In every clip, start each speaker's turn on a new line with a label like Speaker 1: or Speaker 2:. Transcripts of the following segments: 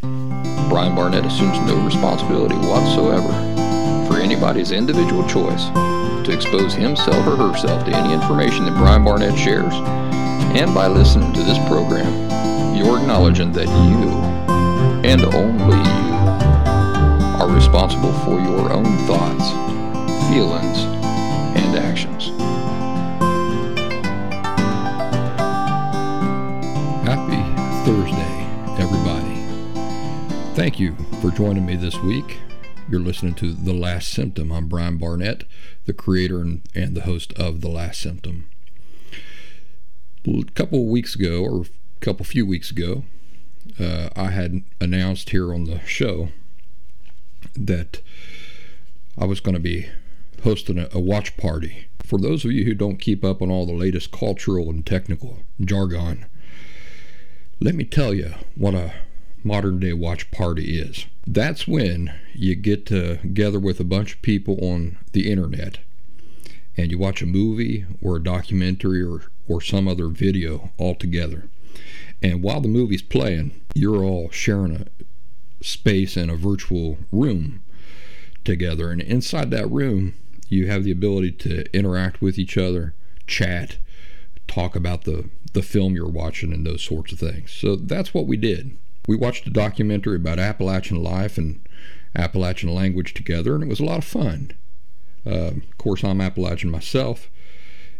Speaker 1: Brian Barnett assumes no responsibility whatsoever for anybody's individual choice to expose himself or herself to any information that Brian Barnett shares. And by listening to this program, you're acknowledging that you, and only you, are responsible for your own thoughts, feelings,
Speaker 2: Thank you for joining me this week. You're listening to The Last Symptom. I'm Brian Barnett, the creator and, and the host of The Last Symptom. A couple weeks ago, or a couple few weeks ago, uh, I had announced here on the show that I was going to be hosting a, a watch party. For those of you who don't keep up on all the latest cultural and technical jargon, let me tell you what a modern day watch party is. That's when you get together with a bunch of people on the internet and you watch a movie or a documentary or, or some other video all together. And while the movie's playing, you're all sharing a space in a virtual room together. And inside that room, you have the ability to interact with each other, chat, talk about the, the film you're watching, and those sorts of things. So that's what we did we watched a documentary about Appalachian life and Appalachian language together, and it was a lot of fun. Uh, of course, I'm Appalachian myself,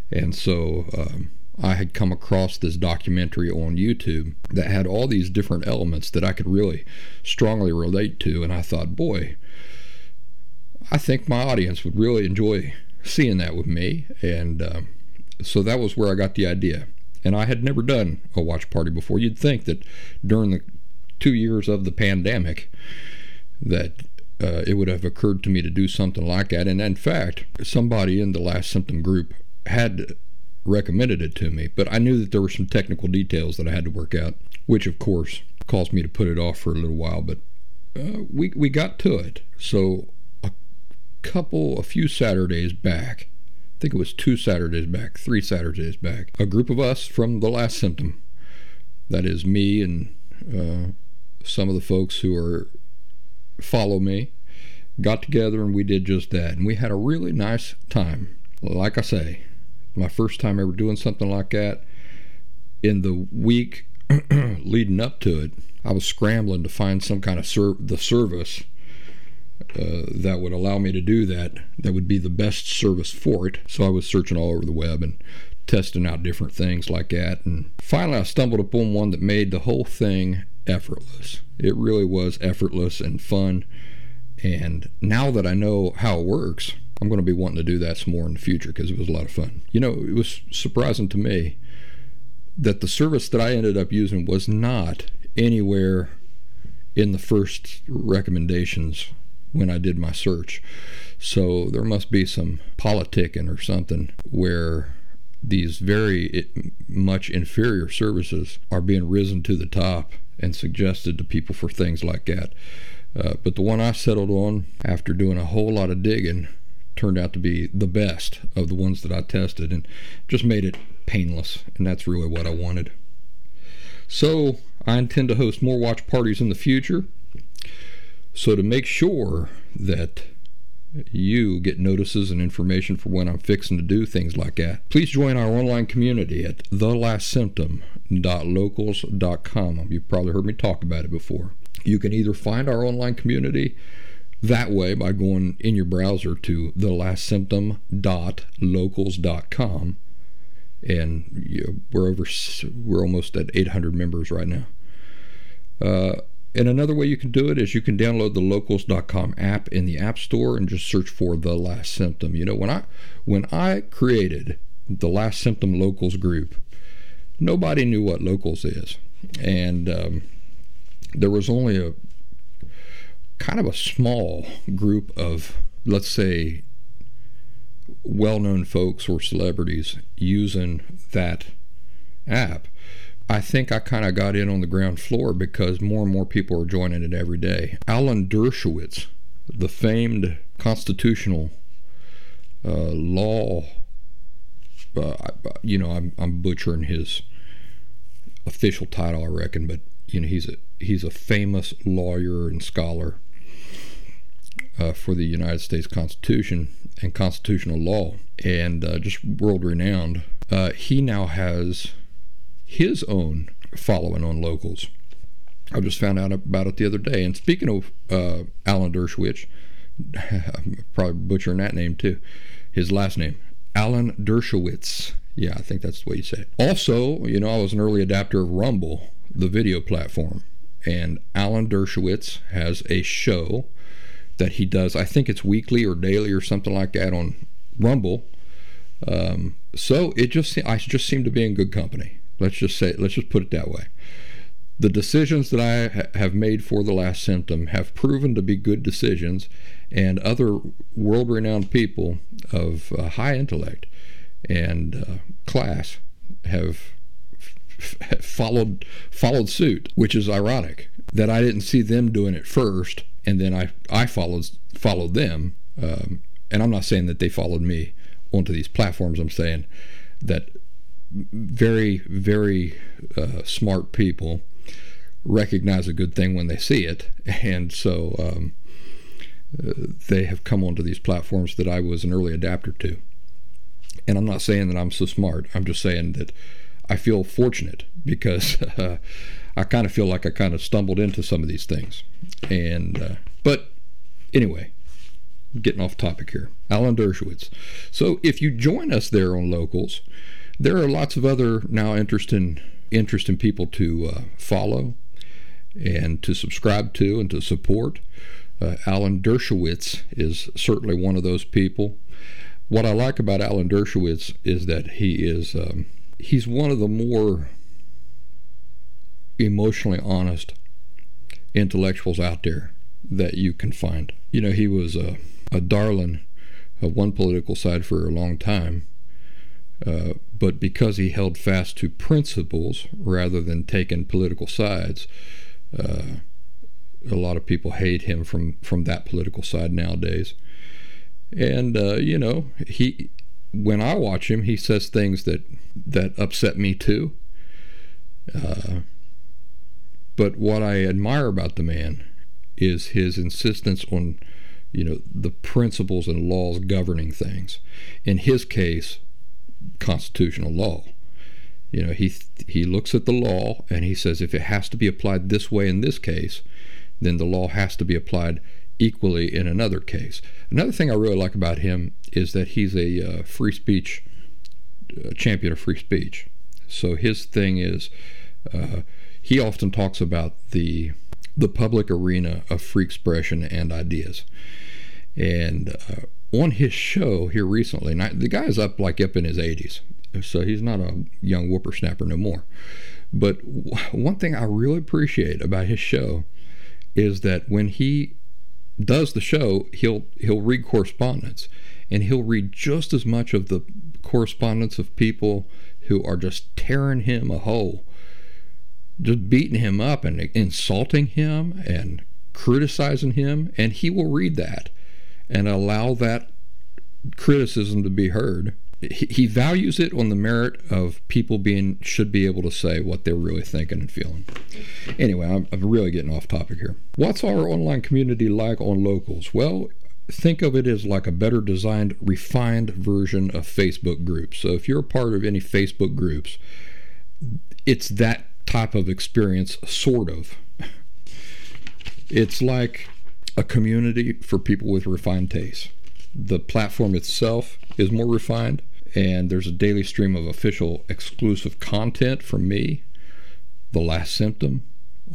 Speaker 2: and so um, I had come across this documentary on YouTube that had all these different elements that I could really strongly relate to, and I thought, boy, I think my audience would really enjoy seeing that with me, and um, so that was where I got the idea. And I had never done a watch party before. You'd think that during the two years of the pandemic that uh, it would have occurred to me to do something like that. And in fact, somebody in the last symptom group had recommended it to me, but I knew that there were some technical details that I had to work out, which of course caused me to put it off for a little while. But uh, we we got to it. So a couple, a few Saturdays back, I think it was two Saturdays back, three Saturdays back, a group of us from the last symptom, that is me and uh, some of the folks who are follow me got together and we did just that. And we had a really nice time. Like i say my first time ever doing something like that in the week leading up to it i was scrambling to find some kind of ser- the service uh, that would allow me to do that that would be the best service for it. So i was searching all over the web and testing out different things like that. And finally i stumbled upon one that made the whole thing effortless. It really was effortless and fun. And now that I know how it works, I'm going to be wanting to do that some more in the future because it was a lot of fun. You know, it was surprising to me that the service that I ended up using was not anywhere in the first recommendations when I did my search. So there must be some politicking or something where these very eh, much inferior services are being risen to the top and suggested to people for things like that. Uh, but the one I settled on after doing a whole lot of digging turned out to be the best of the ones that I tested and just made it painless. And that's really what I wanted. So I intend to host more watch parties in the future. So to make sure that you get notices and information for when I'm fixing to do things like that. Please join our online community at thelastsymptom.locals.com. You've probably heard me talk about it before. You can either find our online community that way by going in your browser to thelastsymptom.locals.com and we're over we're almost at 800 members right now. Uh, and another way you can do it is you can download the locals.com app in the App Store and just search for the last symptom. You know, when I when I created the last symptom locals group, nobody knew what locals is. And um, there was only a kind of a small group of, let's say, well known folks or celebrities using that app. I think I kind of got in on the ground floor because more and more people are joining it every day. Alan Dershowitz, the famed constitutional uh, law, uh, you know, I'm, I'm butchering his official title, I reckon, but you know, he's a he's a famous lawyer and scholar uh, for the United States Constitution and constitutional law, and uh, just world renowned. Uh, he now has his own following on locals. I just found out about it the other day. And speaking of uh, Alan Dershowitz, I'm probably butchering that name too. His last name, Alan Dershowitz. Yeah, I think that's the way you say it. Also, you know, I was an early adapter of Rumble, the video platform. And Alan Dershowitz has a show that he does, I think it's weekly or daily or something like that on Rumble. Um, so it just I just seem to be in good company. Let's just say, let's just put it that way. The decisions that I ha- have made for the last symptom have proven to be good decisions, and other world renowned people of uh, high intellect and uh, class have f- followed followed suit, which is ironic that I didn't see them doing it first, and then I I followed followed them. Um, and I'm not saying that they followed me onto these platforms. I'm saying that very, very uh, smart people recognize a good thing when they see it, and so um, uh, they have come onto these platforms that I was an early adapter to. And I'm not saying that I'm so smart. I'm just saying that I feel fortunate because uh, I kind of feel like I kind of stumbled into some of these things. And uh, but anyway, getting off topic here. Alan Dershowitz. So if you join us there on locals there are lots of other now interesting interesting people to uh, follow and to subscribe to and to support. Uh, Alan Dershowitz is certainly one of those people. What I like about Alan Dershowitz is that he is um, he's one of the more emotionally honest intellectuals out there that you can find. You know, he was a, a darling of one political side for a long time, uh, but because he held fast to principles rather than taking political sides, uh, a lot of people hate him from from that political side nowadays. And uh, you know, he when I watch him, he says things that that upset me too. Uh, but what I admire about the man is his insistence on, you know, the principles and laws governing things. In his case, constitutional law. You know, he he looks at the law and he says if it has to be applied this way in this case, then the law has to be applied equally in another case. Another thing I really like about him is that he's a uh, free speech uh, champion of free speech. So his thing is uh, he often talks about the the public arena of free expression and ideas. And uh, on his show here recently, now, the guy's up like up in his 80s, so he's not a young whippersnapper no more. But one thing I really appreciate about his show is that when he does the show, he'll he'll read correspondence, and he'll read just as much of the correspondence of people who are just tearing him a hole, just beating him up and insulting him and criticizing him, and he will read that and allow that criticism to be heard. He values it on the merit of people being should be able to say what they're really thinking and feeling. Anyway, I'm, I'm really getting off topic here. What's our online community like on locals? Well, think of it as like a better designed, refined version of Facebook groups. So if you're a part of any Facebook groups, it's that type of experience, sort of. It's like a community for people with refined tastes. The platform itself is more refined, and there's a daily stream of official exclusive content from me, The Last Symptom,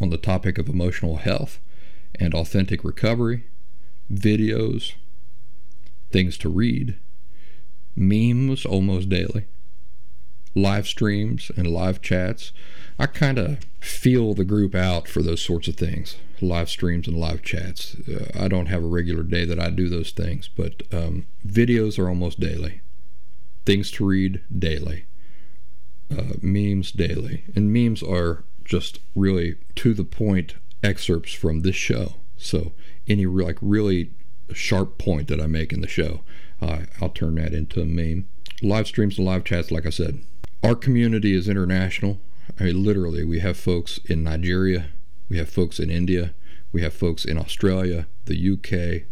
Speaker 2: on the topic of emotional health and authentic recovery, videos, things to read, memes almost daily, live streams and live chats. I kind of feel the group out for those sorts of things live streams and live chats. Uh, I don't have a regular day that I do those things, but um, videos are almost daily. Things to read daily. Uh, memes daily. And memes are just really to the point excerpts from this show. So any like really sharp point that I make in the show, uh, I'll turn that into a meme. Live streams and live chats, like I said. Our community is international. I mean, literally, we have folks in Nigeria, we have folks in India, we have folks in Australia, the UK,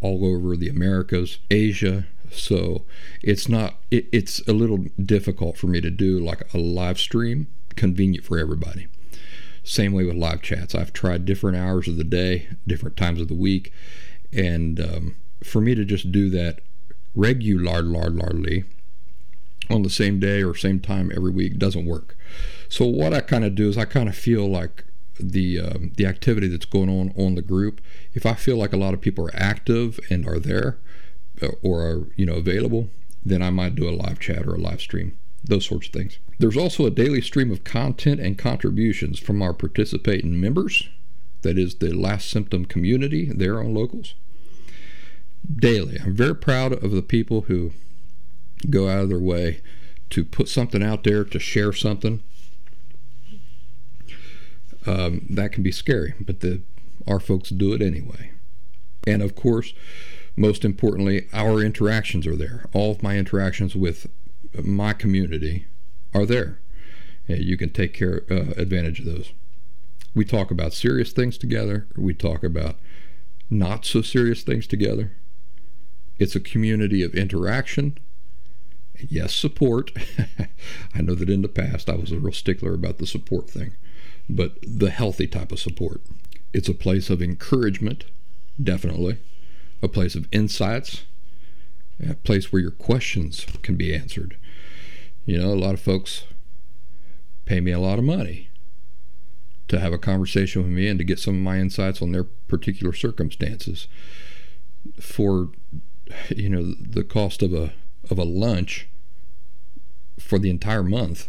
Speaker 2: all over the Americas, Asia. So it's not, it, it's a little difficult for me to do like a live stream, convenient for everybody. Same way with live chats. I've tried different hours of the day, different times of the week. And um, for me to just do that regularly on the same day or same time every week doesn't work. So what I kind of do is I kind of feel like the um, the activity that's going on on the group. If I feel like a lot of people are active and are there uh, or are you know available, then I might do a live chat or a live stream. Those sorts of things. There's also a daily stream of content and contributions from our participating members. That is the last symptom community there on locals. Daily. I'm very proud of the people who go out of their way to put something out there, to share something um, that can be scary, but the our folks do it anyway. And of course, most importantly, our interactions are there. All of my interactions with my community are there. And you can take care uh, advantage of those. We talk about serious things together. We talk about not so serious things together. It's a community of interaction. Yes, support. I know that in the past I was a real stickler about the support thing but the healthy type of support. It's a place of encouragement, definitely, a place of insights, a place where your questions can be answered. You know, a lot of folks pay me a lot of money to have a conversation with me and to get some of my insights on their particular circumstances. For you know, the cost of a of a lunch for the entire month,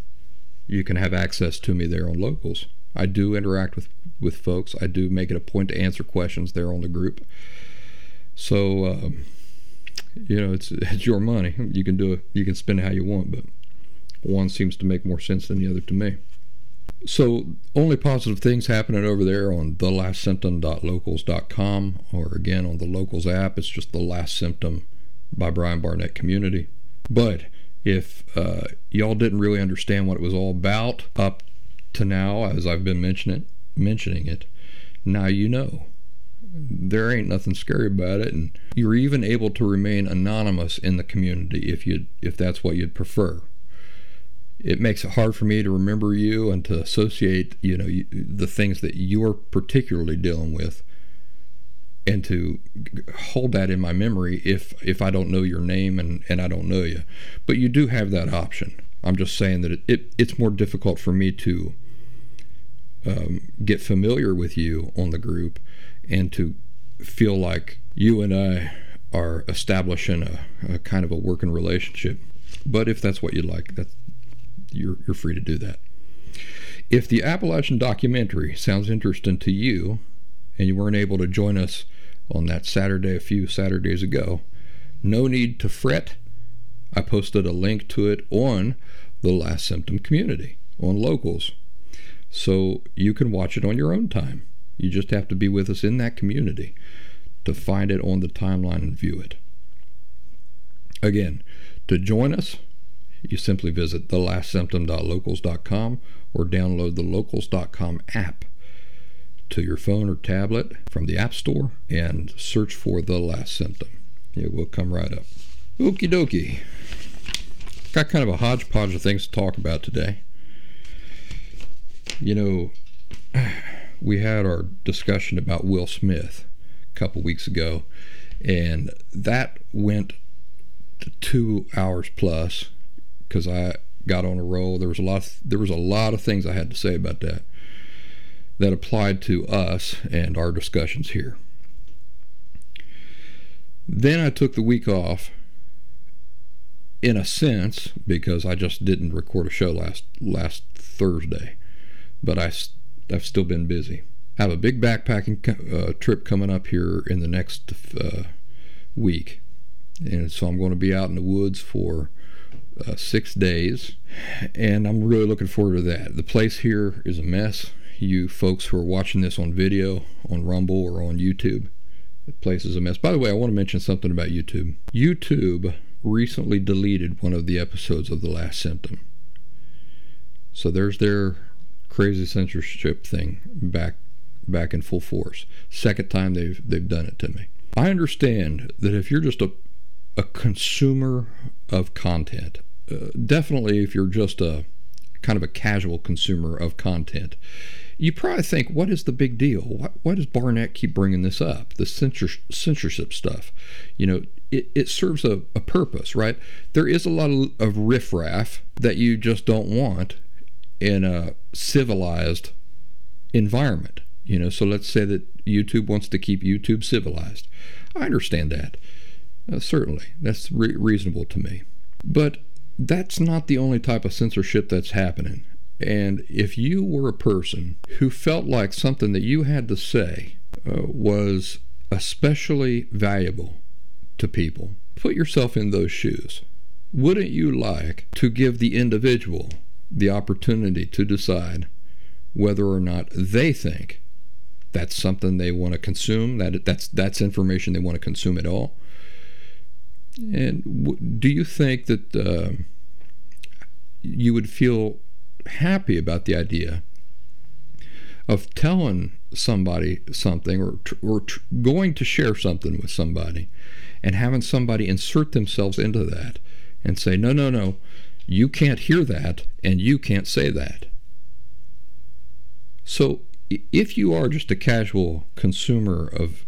Speaker 2: you can have access to me there on locals. I do interact with with folks. I do make it a point to answer questions there on the group. So um, you know, it's it's your money. You can do it. You can spend it how you want, but one seems to make more sense than the other to me. So only positive things happening over there on thelastsymptom.locals.com or again on the Locals app. It's just the last symptom by Brian Barnett Community. But if uh, y'all didn't really understand what it was all about up to now, as I've been mentioning mentioning it, now you know. There ain't nothing scary about it, and you're even able to remain anonymous in the community if you if that's what you'd prefer. It makes it hard for me to remember you and to associate, you know, the things that you're particularly dealing with, and to hold that in my memory if if I don't know your name and and I don't know you. But you do have that option. I'm just saying that it, it it's more difficult for me to um, get familiar with you on the group and to feel like you and I are establishing a, a kind of a working relationship. But if that's what you'd like, that's you're you're free to do that. If the Appalachian documentary sounds interesting to you, and you weren't able to join us on that Saturday a few Saturdays ago, no need to fret. I posted a link to it on the Last Symptom community on Locals. So you can watch it on your own time. You just have to be with us in that community to find it on the timeline and view it. Again, to join us, you simply visit thelastsymptom.locals.com or download the locals.com app to your phone or tablet from the App Store and search for The Last Symptom. It will come right up. Okie dokie. Got kind of a hodgepodge of things to talk about today you know, we had our discussion about Will Smith a couple weeks ago, and that went to two hours plus because I got on a roll. There was a lot. Of, there was a lot of things I had to say about that that applied to us and our discussions here. Then I took the week off in a sense because I just didn't record a show last last Thursday, but I I've still been busy. I have a big backpacking uh, trip coming up here in the next uh, week, and so I'm going to be out in the woods for uh, six days, and I'm really looking forward to that. The place here is a mess. You folks who are watching this on video, on Rumble, or on YouTube, the place is a mess. By the way, I want to mention something about YouTube. YouTube recently deleted one of the episodes of The Last Symptom. So there's their crazy censorship thing back back in full force. Second time they've they've done it to me. I understand that if you're just a a consumer of content, uh, definitely if you're just a kind of a casual consumer of content, you probably think, what is the big deal? Why, why does Barnett keep bringing this up? The censor, censorship stuff. You know, it, it serves a, a purpose, right? There is a lot of, of riffraff that you just don't want in a civilized environment. You know, so let's say that YouTube wants to keep YouTube civilized. I understand that. Uh, certainly, that's re- reasonable to me. But that's not the only type of censorship that's happening. And if you were a person who felt like something that you had to say uh, was especially valuable to people, put yourself in those shoes. Wouldn't you like to give the individual the opportunity to decide whether or not they think that's something they want to consume, that that's that's information they want to consume at all? And w- do you think that uh, you would feel happy about the idea of telling somebody something or, or going to share something with somebody and having somebody insert themselves into that and say, no, no, no, you can't hear that and you can't say that. So if you are just a casual consumer of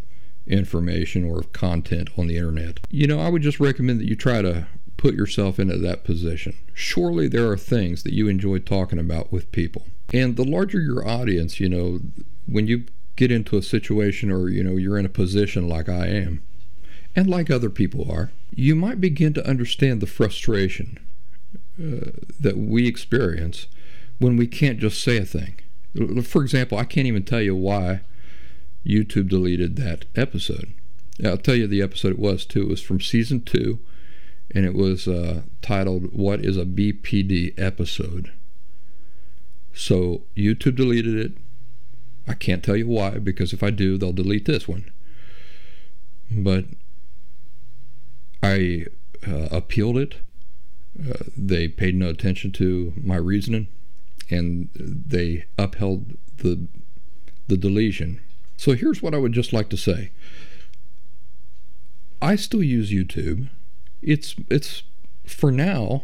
Speaker 2: information or of content on the internet, you know, I would just recommend that you try to put yourself into that position. Surely there are things that you enjoy talking about with people. And the larger your audience, you know, when you get into a situation or, you know, you're in a position like I am, and like other people are, you might begin to understand the frustration uh, that we experience when we can't just say a thing. For example, I can't even tell you why YouTube deleted that episode. I'll tell you the episode it was too. It was from season two, and it was uh, titled "What is a BPD episode?" So YouTube deleted it. I can't tell you why because if I do, they'll delete this one. But I uh, appealed it. Uh, they paid no attention to my reasoning, and they upheld the the deletion. So here's what I would just like to say. I still use YouTube. It's it's for now,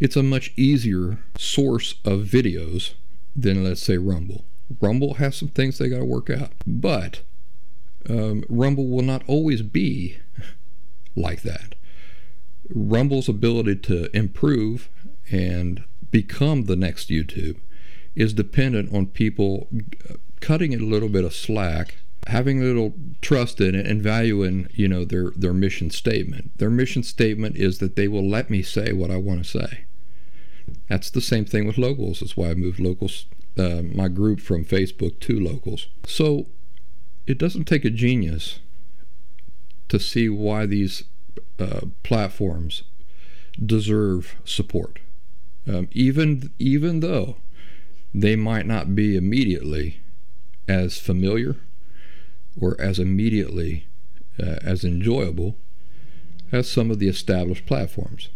Speaker 2: it's a much easier source of videos than let's say Rumble. Rumble has some things they got to work out, but um, Rumble will not always be like that. Rumble's ability to improve and become the next YouTube is dependent on people cutting it a little bit of slack, having a little trust in it, and valuing you know their their mission statement. Their mission statement is that they will let me say what I want to say. That's the same thing with locals. That's why I moved locals, uh, my group from Facebook to locals. So it doesn't take a genius to see why these uh, platforms deserve support, um, even even though they might not be immediately as familiar or as immediately uh, as enjoyable as some of the established platforms.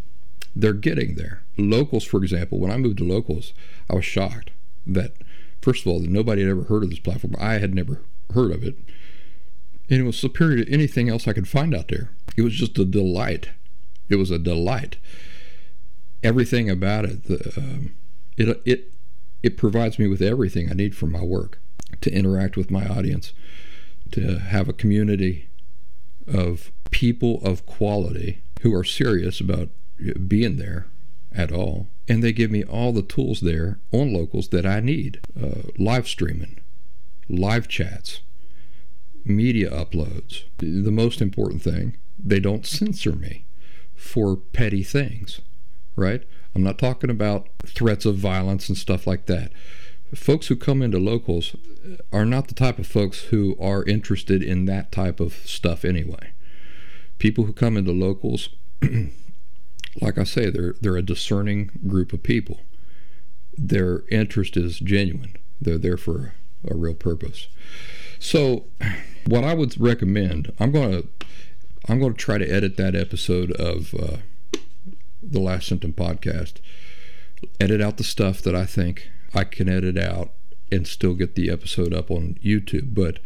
Speaker 2: They're getting there. Locals, for example, when I moved to locals, I was shocked that, first of all, that nobody had ever heard of this platform. I had never heard of it. And it was superior to anything else I could find out there. It was just a delight. It was a delight. Everything about it, the, um, it, it, it provides me with everything I need for my work to interact with my audience, to have a community of people of quality who are serious about being there at all. And they give me all the tools there on locals that I need uh, live streaming, live chats, media uploads. The most important thing, they don't censor me for petty things, right? I'm not talking about threats of violence and stuff like that. Folks who come into locals are not the type of folks who are interested in that type of stuff anyway. People who come into locals, like I say, they're they're a discerning group of people. Their interest is genuine. They're there for a real purpose. So, what I would recommend, I'm going to I'm going to try to edit that episode of uh, the Last Symptom podcast. Edit out the stuff that I think I can edit out and still get the episode up on YouTube. But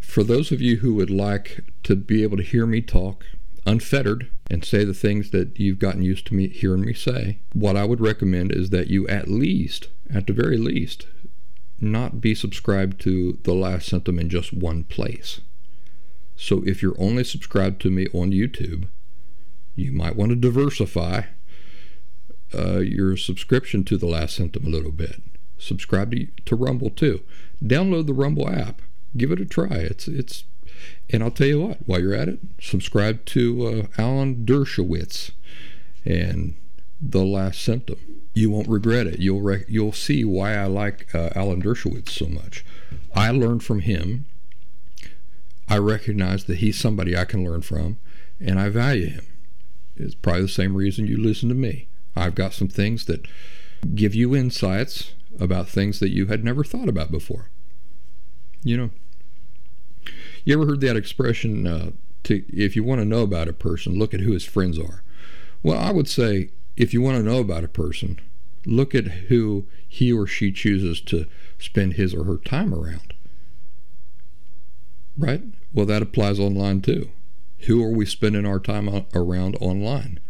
Speaker 2: for those of you who would like to be able to hear me talk unfettered and say the things that you've gotten used to me hearing me say, what I would recommend is that you at least, at the very least, not be subscribed to The Last Symptom in just one place. So if you're only subscribed to me on YouTube, you might want to diversify uh, your subscription to The Last Symptom a little bit. Subscribe to, to Rumble too. Download the Rumble app. Give it a try. It's it's, and I'll tell you what. While you're at it, subscribe to uh, Alan Dershowitz, and The Last Symptom. You won't regret it. You'll you'll see why I like uh, Alan Dershowitz so much. I learned from him I recognize that he's somebody I can learn from, and I value him. It's probably the same reason you listen to me. I've got some things that give you insights about things that you had never thought about before. You know, you ever heard that expression? Uh, to if you want to know about a person, look at who his friends are. Well, I would say if you want to know about a person, look at who he or she chooses to spend his or her time around. Right? Well, that applies online too. Who are we spending our time around online?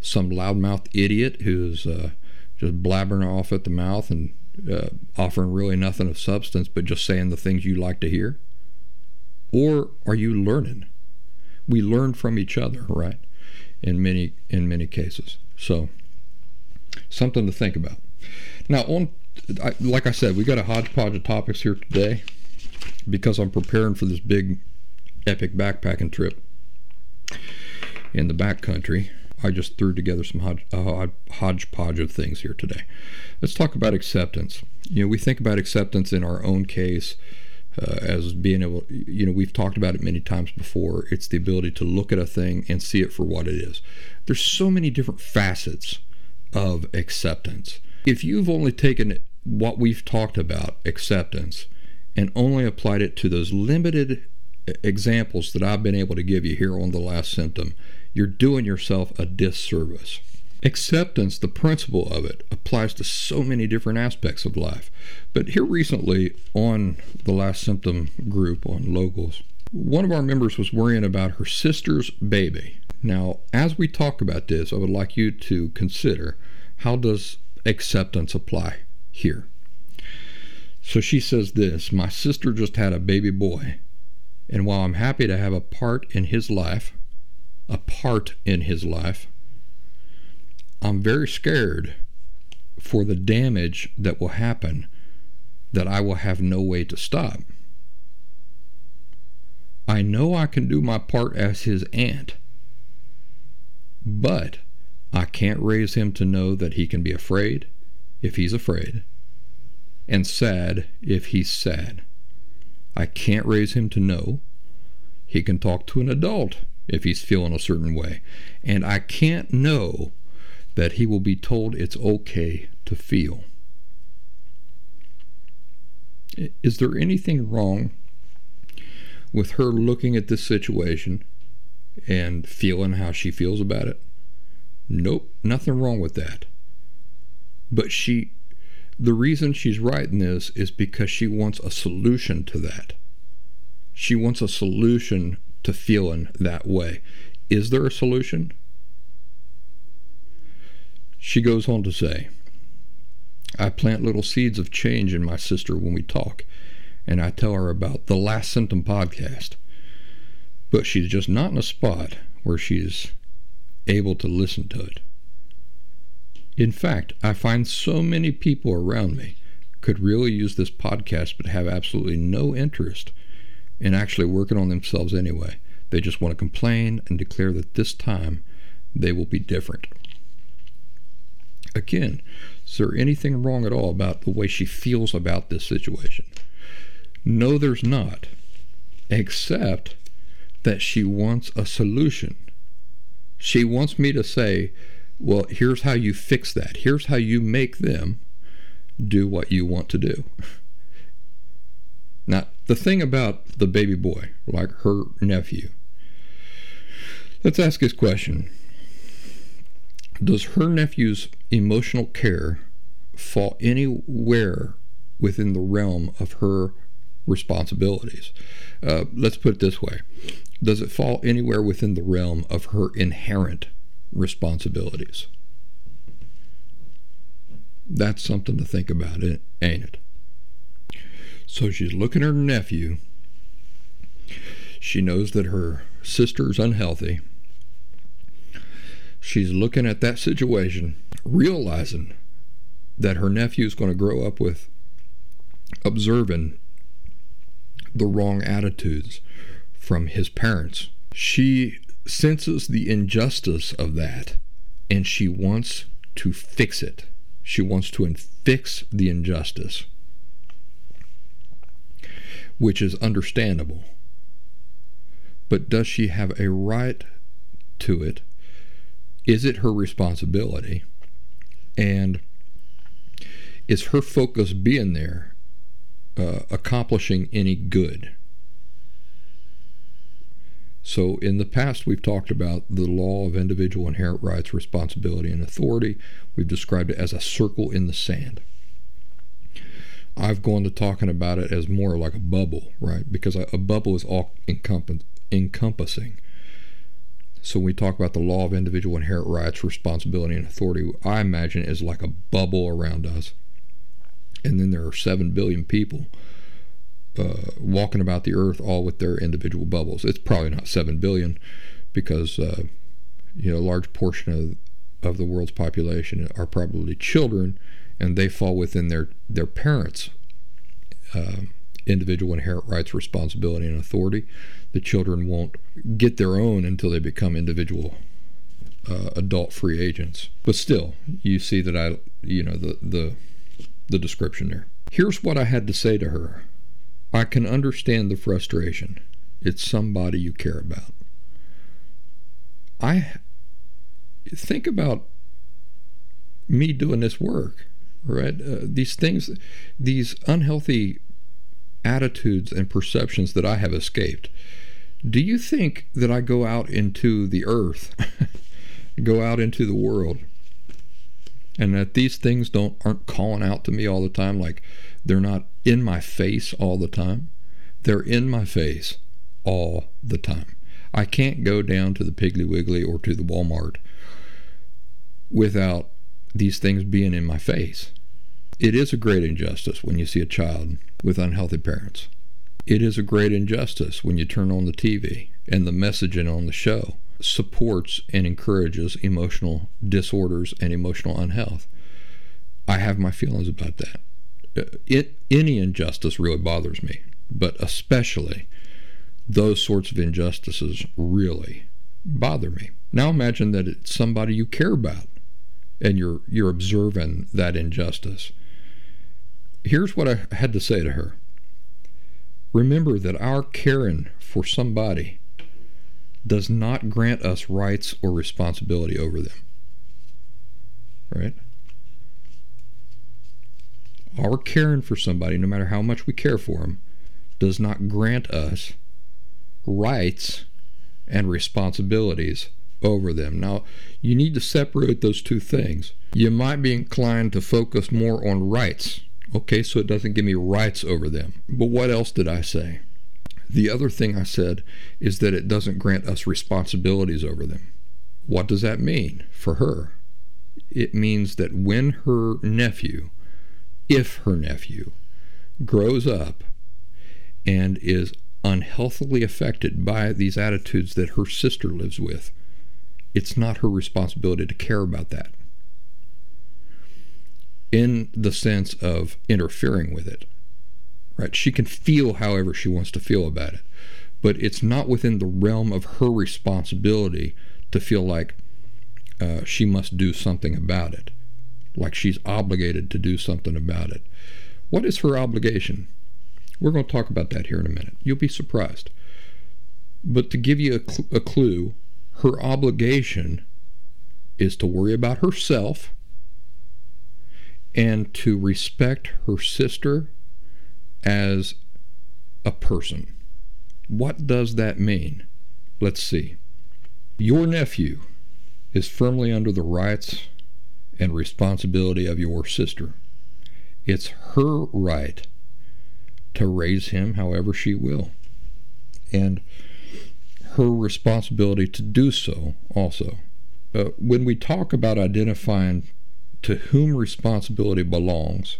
Speaker 2: Some loudmouth idiot who's uh, just blabbering off at the mouth and uh, offering really nothing of substance, but just saying the things you like to hear? Or are you learning? We learn from each other, right? In many in many cases. So something to think about. Now, on I, like I said, we got a hodgepodge of topics here today because I'm preparing for this big epic backpacking trip in the backcountry. I just threw together some hodge, uh, hodgepodge of things here today. Let's talk about acceptance. You know, we think about acceptance in our own case uh, as being able, you know, we've talked about it many times before. It's the ability to look at a thing and see it for what it is. There's so many different facets of acceptance. If you've only taken what we've talked about, acceptance, and only applied it to those limited examples that I've been able to give you here on the last symptom, you're doing yourself a disservice. Acceptance, the principle of it, applies to so many different aspects of life. But here recently on the last symptom group on locals, one of our members was worrying about her sister's baby. Now, as we talk about this, I would like you to consider how does acceptance apply here? So she says this My sister just had a baby boy, and while I'm happy to have a part in his life, a part in his life, I'm very scared for the damage that will happen that I will have no way to stop. I know I can do my part as his aunt, but I can't raise him to know that he can be afraid if he's afraid and sad if he's sad. I can't raise him to know. He can talk to an adult if he's feeling a certain way. And I can't know that he will be told it's okay to feel. Is there anything wrong with her looking at this situation and feeling how she feels about it? Nope, nothing wrong with that. But she the reason she's writing this is because she wants a solution to that. She wants a solution to feeling that way. Is there a solution? She goes on to say, I plant little seeds of change in my sister when we talk, and I tell her about the Last Symptom podcast. But she's just not in a spot where she's able to listen to it. In fact, I find so many people around me could really use this podcast but have absolutely no interest in actually working on themselves anyway. They just want to complain and declare that this time they will be different. Again, is there anything wrong at all about the way she feels about this situation? No, there's not, except that she wants a solution. She wants me to say, well, here's how you fix that. Here's how you make them do what you want to do. Now, the thing about the baby boy, like her nephew, let's ask this question Does her nephew's emotional care fall anywhere within the realm of her responsibilities? Uh, let's put it this way Does it fall anywhere within the realm of her inherent responsibilities? That's something to think about, ain't it? So she's looking at her nephew. She knows that her sister's unhealthy. She's looking at that situation, realizing that her nephew is going to grow up with observing the wrong attitudes from his parents. She senses the injustice of that and she wants to fix it. She wants to fix the injustice which is understandable. But does she have a right to it? Is it her responsibility? And is her focus being there uh, accomplishing any good? So, in the past, we've talked about the law of individual inherent rights, responsibility, and authority. We've described it as a circle in the sand. I've gone to talking about it as more like a bubble, right? Because a, bubble is all encompass, encompassing. So when we talk about the law of individual inherent rights, responsibility, and authority, I imagine it is like a bubble around us. And then there are 7 billion people uh, walking about the earth all with their individual bubbles. It's probably not 7 billion because, uh, you know, a large portion of, of the world's population are probably children and they fall within their their parents' uh, individual inherent rights, responsibility, and authority. The children won't get their own until they become individual uh, adult free agents. But still, you see that I, you know, the the the description there. Here's what I had to say to her. I can understand the frustration. It's somebody you care about. I think about me doing this work right? Uh, these things, these unhealthy attitudes and perceptions that I have escaped. Do you think that I go out into the earth, go out into the world, and that these things don't aren't calling out to me all the time like they're not in my face all the time? They're in my face all the time. I can't go down to the Piggly Wiggly or to the Walmart without these things being in my face. It is a great injustice when you see a child with unhealthy parents. It is a great injustice when you turn on the TV and the messaging on the show supports and encourages emotional disorders and emotional unhealth. I have my feelings about that. Uh, it, any injustice really bothers me, but especially those sorts of injustices really bother me. Now imagine that it's somebody you care about and you're you're observing that injustice. Here's what I had to say to her. Remember that our caring for somebody does not grant us rights or responsibility over them. Right? Our caring for somebody, no matter how much we care for them, does not grant us rights and responsibilities over them. Now, you need to separate those two things. You might be inclined to focus more on rights. Okay, so it doesn't give me rights over them. But what else did I say? The other thing I said is that it doesn't grant us responsibilities over them. What does that mean for her? It means that when her nephew, if her nephew, grows up and is unhealthily affected by these attitudes that her sister lives with, it's not her responsibility to care about that in the sense of interfering with it. Right? She can feel however she wants to feel about it. but it's not within the realm of her responsibility to feel like uh, she must do something about it, like she's obligated to do something about it. What is her obligation? We're going to talk about that here in a minute. You'll be surprised. But to give you a, cl- a clue, her obligation is to worry about herself and to respect her sister as a person. What does that mean? Let's see. Your nephew is firmly under the rights and responsibility of your sister. It's her right to raise him however she will. And her responsibility to do so also. Uh, when we talk about identifying to whom responsibility belongs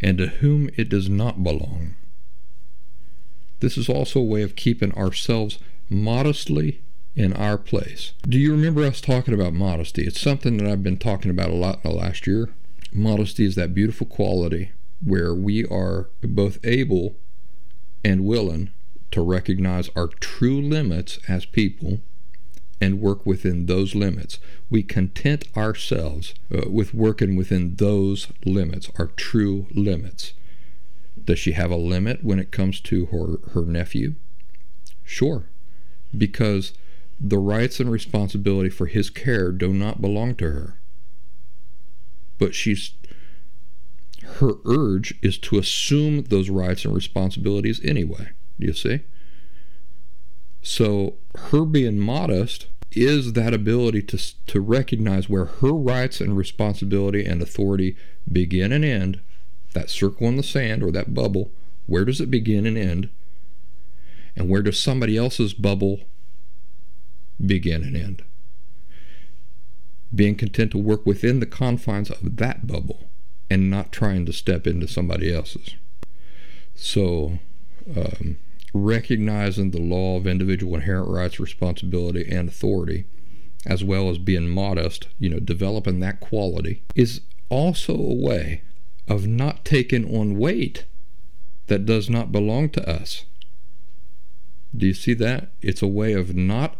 Speaker 2: and to whom it does not belong, this is also a way of keeping ourselves modestly in our place. Do you remember us talking about modesty? It's something that I've been talking about a lot in the last year. Modesty is that beautiful quality where we are both able and willing to recognize our true limits as people and work within those limits. We content ourselves uh, with working within those limits, our true limits. Does she have a limit when it comes to her, her nephew? Sure, because the rights and responsibility for his care do not belong to her. But she's her urge is to assume those rights and responsibilities anyway. Do you see? So her being modest is that ability to to recognize where her rights and responsibility and authority begin and end. That circle in the sand or that bubble, where does it begin and end? And where does somebody else's bubble begin and end? Being content to work within the confines of that bubble and not trying to step into somebody else's. So, um, recognizing the law of individual inherent rights, responsibility, and authority, as well as being modest, you know, developing that quality, is also a way of not taking on weight that does not belong to us. Do you see that? It's a way of not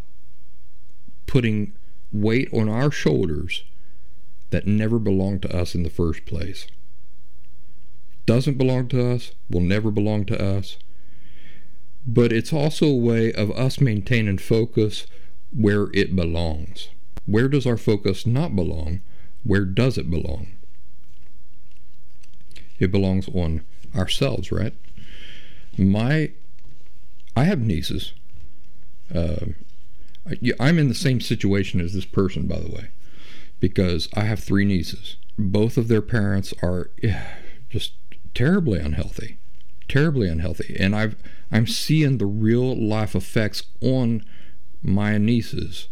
Speaker 2: putting weight on our shoulders that never belonged to us in the first place. Doesn't belong to us, will never belong to us. But it's also a way of us maintaining focus where it belongs. Where does our focus not belong? Where does it belong? It belongs on ourselves, right? My, I have nieces. Uh, I'm in the same situation as this person, by the way, because I have three nieces. Both of their parents are just terribly unhealthy, terribly unhealthy, and I've I'm seeing the real life effects on my nieces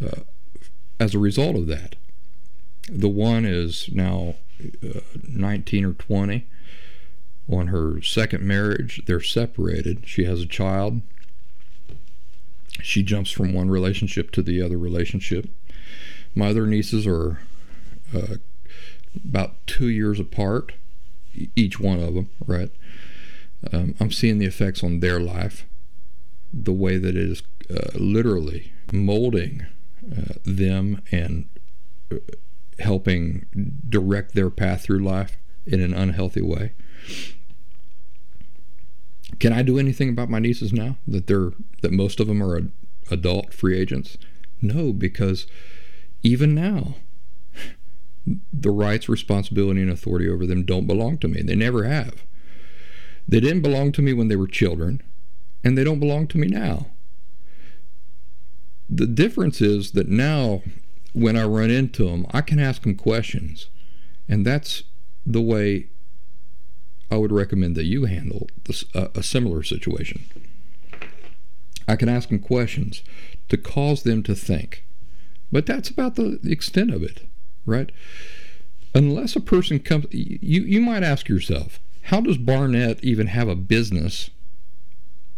Speaker 2: uh, as a result of that. The one is now uh, 19 or 20. On her second marriage, they're separated. She has a child she jumps from one relationship to the other relationship. My other nieces are uh, about two years apart, each one of them, right? Um, I'm seeing the effects on their life, the way that it is uh, literally molding uh, them and uh, helping direct their path through life in an unhealthy way. Can I do anything about my nieces now that they're that most of them are adult free agents? No, because even now, the rights, responsibility, and authority over them don't belong to me. They never have. They didn't belong to me when they were children, and they don't belong to me now. The difference is that now, when I run into them, I can ask them questions, and that's the way I would recommend that you handle this, uh, a similar situation. I can ask them questions to cause them to think. But that's about the extent of it, right? Unless a person comes, you, you might ask yourself, how does Barnett even have a business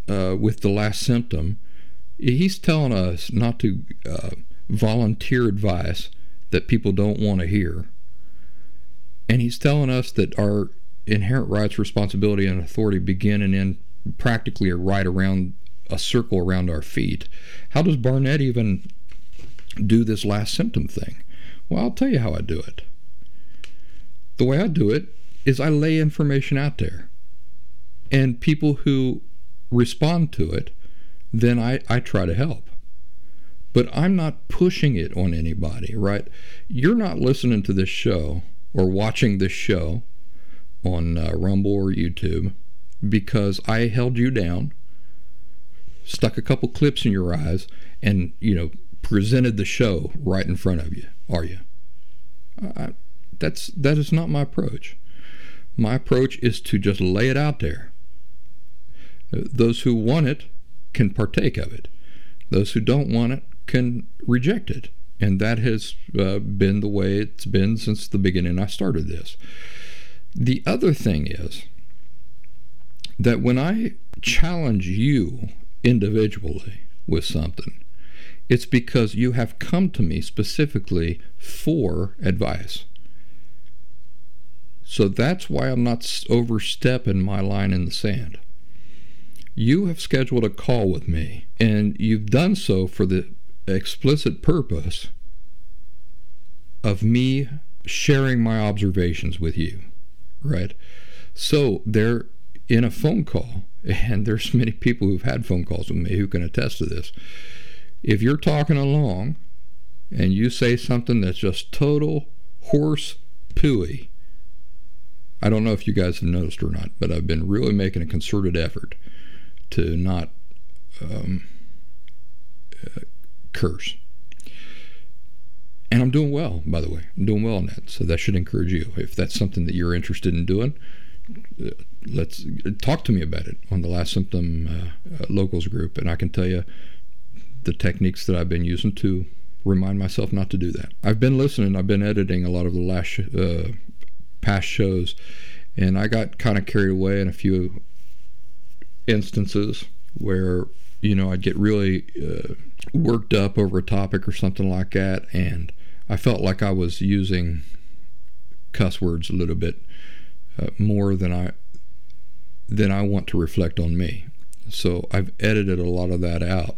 Speaker 2: uh, with the last symptom? He's telling us not to uh, volunteer advice that people don't want to hear. And he's telling us that our inherent rights, responsibility, and authority begin and end practically right around a circle around our feet. How does Barnett even do this last symptom thing? Well, I'll tell you how I do it. The way I do it is I lay information out there. And people who respond to it, then I, I try to help. But I'm not pushing it on anybody, right? You're not listening to this show or watching this show on uh, Rumble or YouTube because I held you down, stuck a couple clips in your eyes, and, you know, presented the show right in front of you, are you? I, that's that is not my approach. My approach is to just lay it out there. Those who want it can partake of it. Those who don't want it can reject it. And that has uh, been the way it's been since the beginning I started this. The other thing is that when I challenge you individually with something, it's because you have come to me specifically for advice. So that's why I'm not overstepping my line in the sand. You have scheduled a call with me, and you've done so for the explicit purpose of me sharing my observations with you, right? So they're in a phone call, and there's many people who've had phone calls with me who can attest to this. If you're talking along and you say something that's just total horse pooey, I don't know if you guys have noticed or not, but I've been really making a concerted effort to not um, uh, curse. And I'm doing well, by the way. I'm doing well on that. So that should encourage you. If that's something that you're interested in doing, uh, let's talk to me about it on the Last Symptom uh, uh, Locals group. And I can tell you the techniques that I've been using to remind myself not to do that. I've been listening, I've been editing a lot of the last uh, past shows, and I got kind of carried away in a few instances where you know I'd get really uh, worked up over a topic or something like that, and I felt like I was using cuss words a little bit uh, more than I than I want to reflect on me. So I've edited a lot of that out,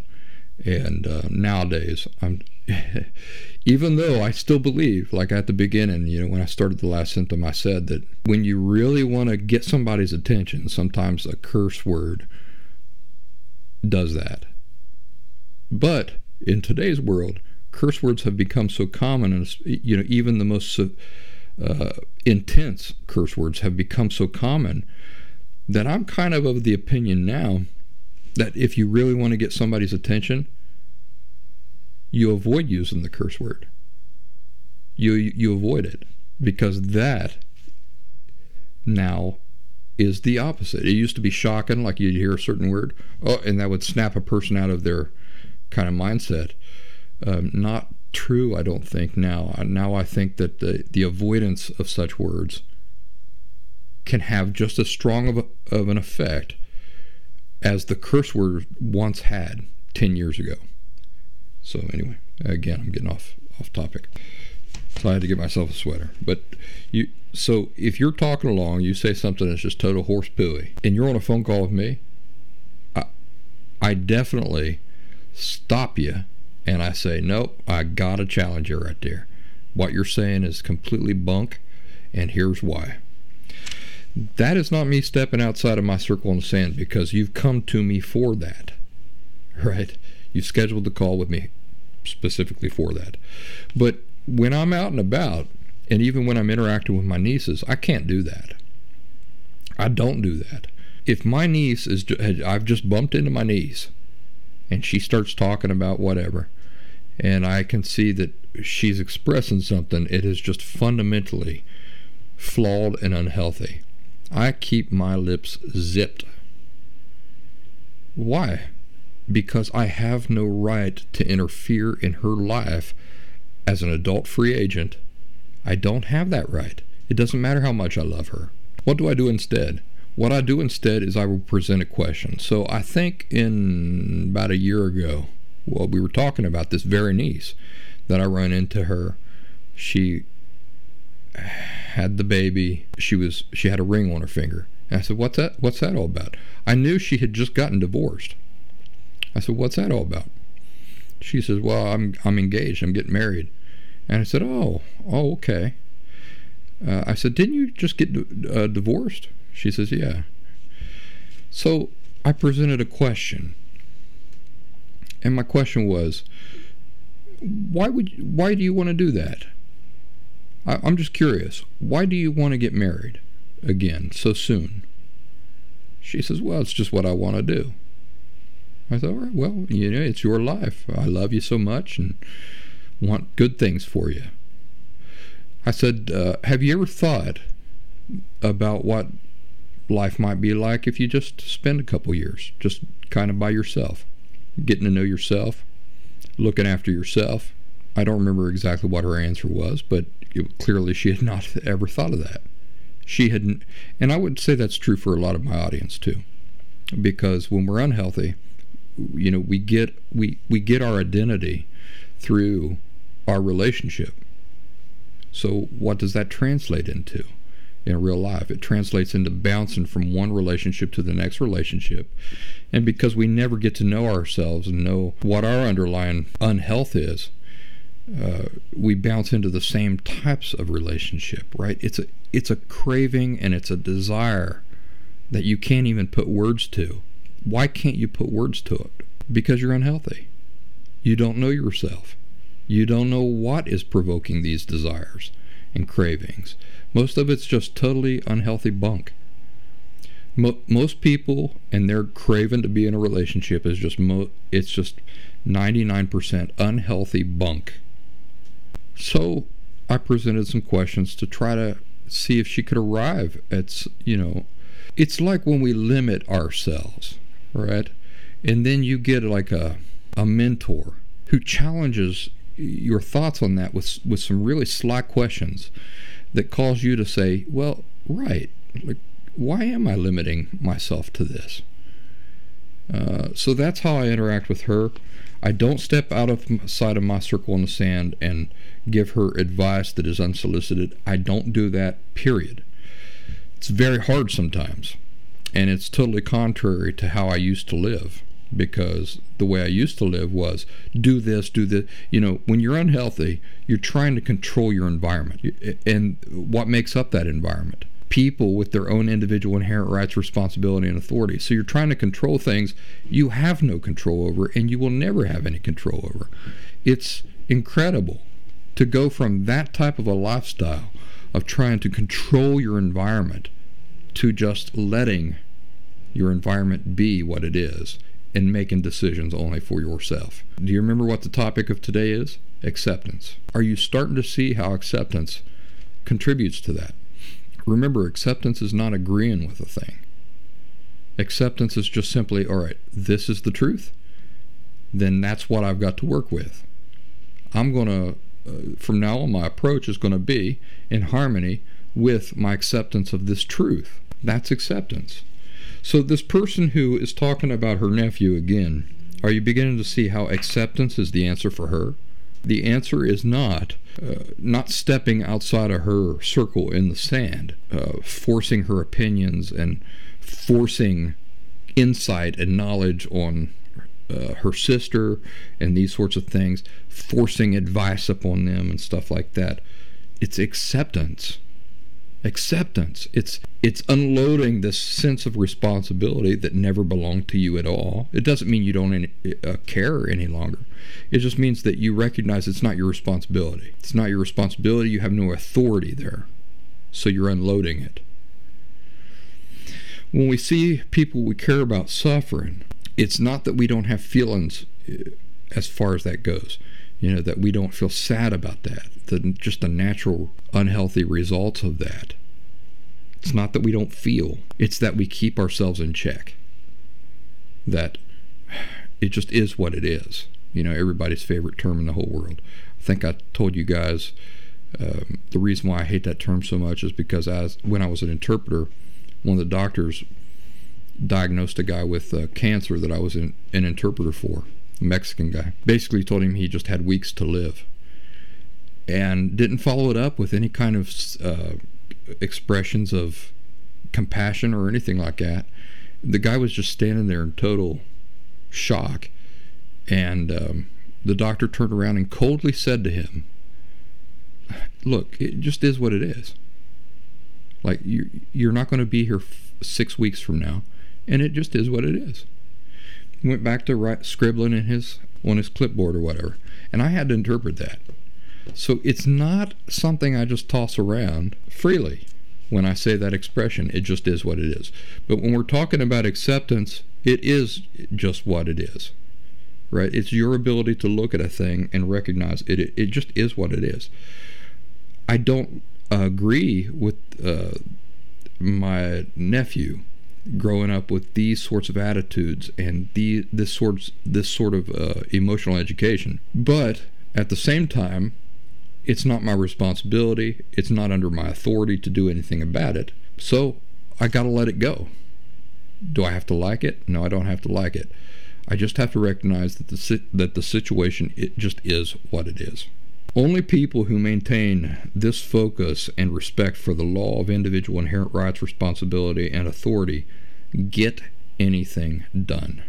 Speaker 2: and uh, nowadays I'm even though I still believe, like at the beginning, you know, when I started the last symptom, I said that when you really want to get somebody's attention, sometimes a curse word does that. But in today's world, curse words have become so common, and you know, even the most uh, intense curse words have become so common that I'm kind of of the opinion now that if you really want to get somebody's attention, you avoid using the curse word. You you avoid it because that now is the opposite. It used to be shocking, like you'd hear a certain word, oh, and that would snap a person out of their kind of mindset. Um, not true, I don't think now. Now I think that the the avoidance of such words can have just as strong of, a, of an effect as the curse word once had 10 years ago. So anyway, again, I'm getting off off topic. So I had to get myself a sweater. But you, so if you're talking along, you say something that's just total horse pooey, and you're on a phone call with me, I, I definitely stop you, and I say, nope, I got a challenger right there. What you're saying is completely bunk, and here's why. That is not me stepping outside of my circle in the sand because you've come to me for that, right? You scheduled the call with me specifically for that. But when I'm out and about, and even when I'm interacting with my nieces, I can't do that. I don't do that. If my niece is, I've just bumped into my niece, and she starts talking about whatever, and I can see that she's expressing something, it is just fundamentally flawed and unhealthy. I keep my lips zipped. Why? because I have no right to interfere in her life as an adult free agent. I don't have that right. It doesn't matter how much I love her. What do I do instead? What I do instead is I will present a question. So I think in about a year ago, well, we were talking about this very niece that I run into her. She had the baby. She was she had a ring on her finger, And I said, "What's that? What's that all about?" I knew she had just gotten divorced. I said, "What's that all about?" She says, "Well, I'm I'm engaged. I'm getting married." And I said, "Oh, oh, okay." Uh, I said, "Didn't you just get uh, divorced?" She says, "Yeah." So I presented a question, and my question was, "Why would why do you want to do that?" I, I'm just curious. Why do you want to get married again so soon? She says, "Well, it's just what I want to do." I thought, all right, well, you know, it's your life. I love you so much and want good things for you. I said, uh, have you ever thought about what life might be like if you just spend a couple years just kind of by yourself, getting to know yourself, looking after yourself? I don't remember exactly what her answer was, but it, clearly she had not ever thought of that. She hadn't, and I would say that's true for a lot of my audience too, because when we're unhealthy, you know we get we we get our identity through our relationship so what does that translate into in real life it translates into bouncing from one relationship to the next relationship and because we never get to know ourselves and know what our underlying unhealth is uh, we bounce into the same types of relationship right it's a it's a craving and it's a desire that you can't even put words to why can't you put words to it? Because you're unhealthy. You don't know yourself. You don't know what is provoking these desires and cravings. Most of it's just totally unhealthy bunk. Mo- most people and their craving to be in a relationship is just mo- it's just 99% unhealthy bunk. So I presented some questions to try to see if she could arrive at you know it's like when we limit ourselves right? And then you get like a, a mentor who challenges your thoughts on that with, with some really sly questions that cause you to say, well, right, like, why am I limiting myself to this? Uh, so that's how I interact with her. I don't step out of side of my circle in the sand and give her advice that is unsolicited. I don't do that, period. It's very hard sometimes. And it's totally contrary to how I used to live because the way I used to live was do this, do this. You know, when you're unhealthy, you're trying to control your environment. And what makes up that environment? People with their own individual inherent rights, responsibility, and authority. So you're trying to control things you have no control over and you will never have any control over. It's incredible to go from that type of a lifestyle of trying to control your environment to just letting your environment be what it is and making decisions only for yourself. Do you remember what the topic of today is? Acceptance. Are you starting to see how acceptance contributes to that? Remember, acceptance is not agreeing with a thing. Acceptance is just simply, all right, this is the truth. Then that's what I've got to work with. I'm going to, uh, from now on, my approach is going to be in harmony with my acceptance of this truth. That's acceptance. So, this person who is talking about her nephew again, are you beginning to see how acceptance is the answer for her? The answer is not uh, not stepping outside of her circle in the sand, uh, forcing her opinions and forcing insight and knowledge on uh, her sister and these sorts of things, forcing advice upon them and stuff like that. It's acceptance acceptance. It's it's unloading this sense of responsibility that never belonged to you at all. It doesn't mean you don't any, uh, care any longer. It just means that you recognize it's not your responsibility. It's not your responsibility. You have no authority there. So you're unloading it. When we see people we care about suffering it's not that we don't have feelings uh, as far as that goes you know that we don't feel sad about that. The just the natural unhealthy results of that. It's not that we don't feel it's that we keep ourselves in check. That it just is what it is. You know everybody's favorite term in the whole world. I think i told you guys um, the reason why i hate that term so much is because as when i was an interpreter one of the doctors diagnosed a guy with uh, cancer that i was an interpreter for Mexican guy. Basically told him he just had weeks to live and didn't follow it up with any kind of uh, expressions of compassion or anything like that. The guy was just standing there in total shock. And um, the doctor turned around and coldly said to him, Look, it just is what it is. Like, you're, you're not going to be here f- six weeks from now, and it just is what it is. Went back to write, scribbling in his on his clipboard or whatever, and I had to interpret that. So it's not something I just toss around freely when I say that expression. It just is what it is. But when we're talking about acceptance, it is just what it is. Right? It's your ability to look at a thing and recognize it. It, it just is what it is. I don't agree with uh, my nephew growing up with these sorts of attitudes and the this sorts this sort of uh, emotional education. But at the same time, it's not my responsibility. It's not under my authority to do anything about it. So I got to let it go. Do I have to like it? No, I don't have to like it. I just have to recognize that the that the situation it just is what it is. Only people who maintain this focus and respect for the law of individual inherent rights, responsibility, and authority get anything done.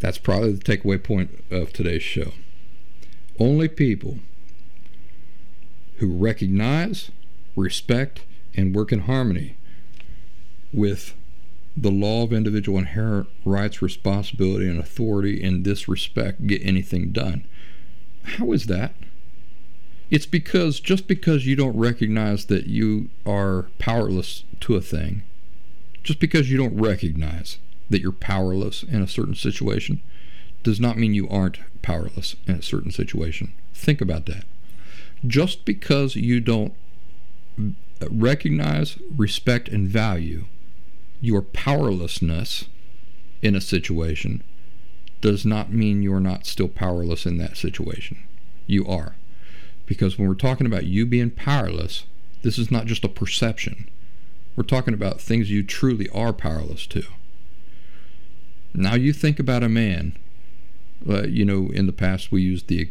Speaker 2: That's probably the takeaway point of today's show. Only people who recognize, respect, and work in harmony with the law of individual inherent rights, responsibility, and authority in this respect get anything done. How is that? It's because just because you don't recognize that you are powerless to a thing, just because you don't recognize that you're powerless in a certain situation, does not mean you aren't powerless in a certain situation. Think about that. Just because you don't recognize, respect, and value your powerlessness in a situation does not mean you're not still powerless in that situation. You are. Because when we're talking about you being powerless, this is not just a perception. We're talking about things you truly are powerless to. Now you think about a man. Uh, you know, in the past we used the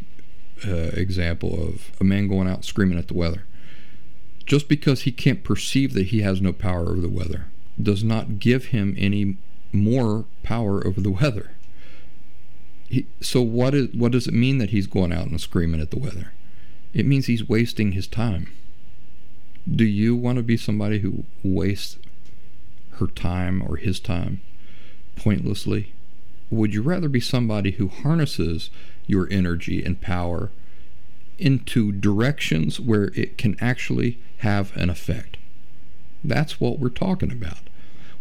Speaker 2: uh, example of a man going out screaming at the weather. Just because he can't perceive that he has no power over the weather does not give him any more power over the weather. He, so what is what does it mean that he's going out and screaming at the weather? It means he's wasting his time. Do you want to be somebody who wastes her time or his time pointlessly? Would you rather be somebody who harnesses your energy and power into directions where it can actually have an effect? That's what we're talking about.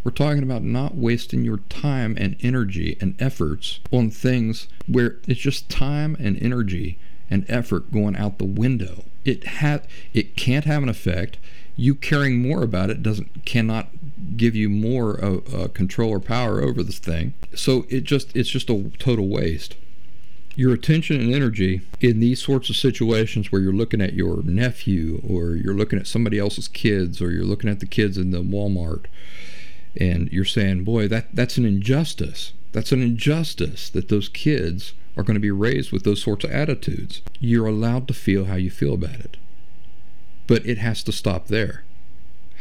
Speaker 2: We're talking about not wasting your time and energy and efforts on things where it's just time and energy and effort going out the window. It ha- it can't have an effect. You caring more about it doesn't cannot give you more uh, uh, control or power over this thing. So it just it's just a total waste. Your attention and energy in these sorts of situations where you're looking at your nephew or you're looking at somebody else's kids or you're looking at the kids in the Walmart and you're saying, boy, that, that's an injustice. That's an injustice that those kids are going to be raised with those sorts of attitudes. You're allowed to feel how you feel about it. But it has to stop there.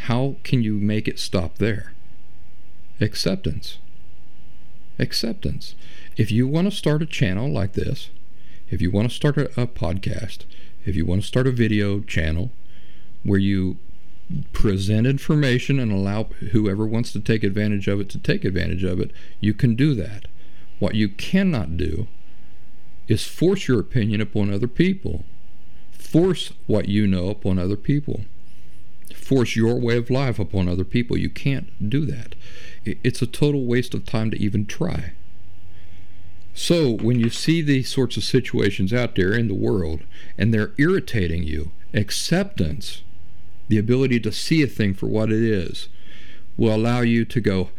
Speaker 2: How can you make it stop there? Acceptance. Acceptance. If you want to start a channel like this, if you want to start a, a podcast, if you want to start a video channel where you present information and allow whoever wants to take advantage of it to take advantage of it, you can do that. What you cannot do is force your opinion upon other people. Force what you know upon other people. Force your way of life upon other people. You can't do that. It's a total waste of time to even try. So, when you see these sorts of situations out there in the world and they're irritating you, acceptance the ability to see a thing for what it is, will allow you to go,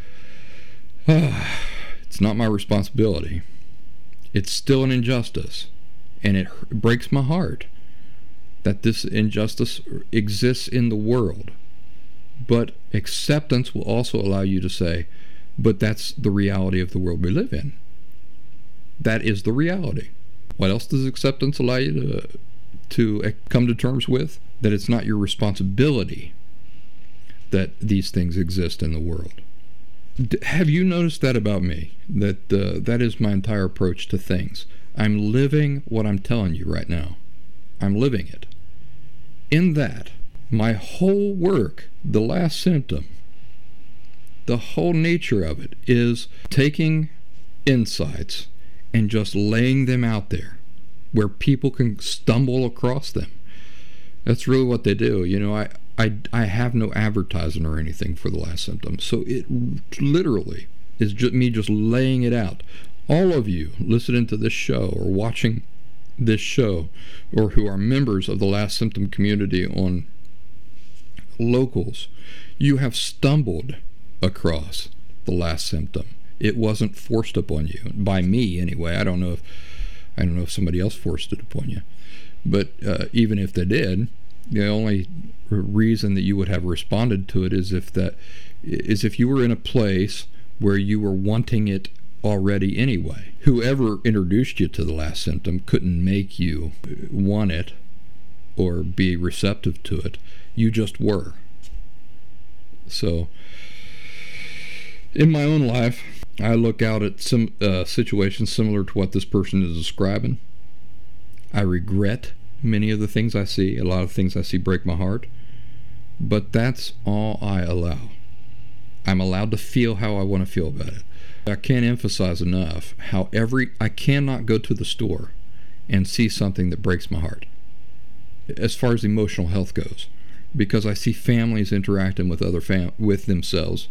Speaker 2: ah, it's not my responsibility. It's still an injustice. And it breaks my heart that this injustice exists in the world. But acceptance will also allow you to say, but that's the reality of the world we live in. That is the reality. What else does acceptance allow you to, to come to terms with? that it's not your responsibility. that these things exist in the world. Have you noticed that about me? That uh, that is my entire approach to things. I'm living what I'm telling you right now. I'm living it. In that, my whole work, the last symptom, the whole nature of it is taking insights and just laying them out there where people can stumble across them. That's really what they do. You know, I, I, I have no advertising or anything for the last symptom. So it literally is just me just laying it out. All of you listening to this show or watching this show or who are members of the last symptom community on locals, you have stumbled across the last symptom. It wasn't forced upon you by me anyway. I don't know if I don't know if somebody else forced it upon you, but uh, even if they did, the only reason that you would have responded to it is if that is if you were in a place where you were wanting it already anyway. Whoever introduced you to the last symptom couldn't make you want it or be receptive to it. You just were. So, in my own life, I look out at some uh, situations similar to what this person is describing. I regret many of the things I see. A lot of things I see break my heart. But that's all I allow. I'm allowed to feel how I want to feel about it. I can't emphasize enough how every I cannot go to the store and see something that breaks my heart as far as emotional health goes because I see families interacting with other fam- with themselves.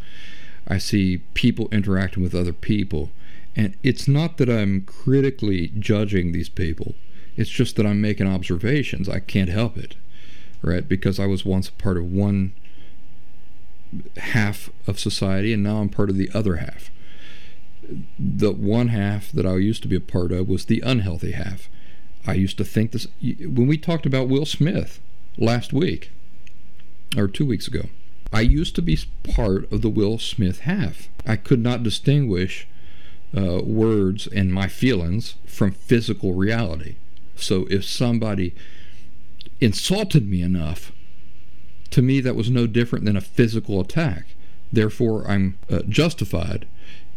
Speaker 2: I see people interacting with other people and it's not that I'm critically judging these people. It's just that I'm making observations. I can't help it. Right? Because I was once part of one half of society and now I'm part of the other half the one half that I used to be a part of was the unhealthy half. I used to think this when we talked about Will Smith last week or two weeks ago. I used to be part of the Will Smith half. I could not distinguish uh, words and my feelings from physical reality. So if somebody insulted me enough, to me that was no different than a physical attack. Therefore, I'm uh, justified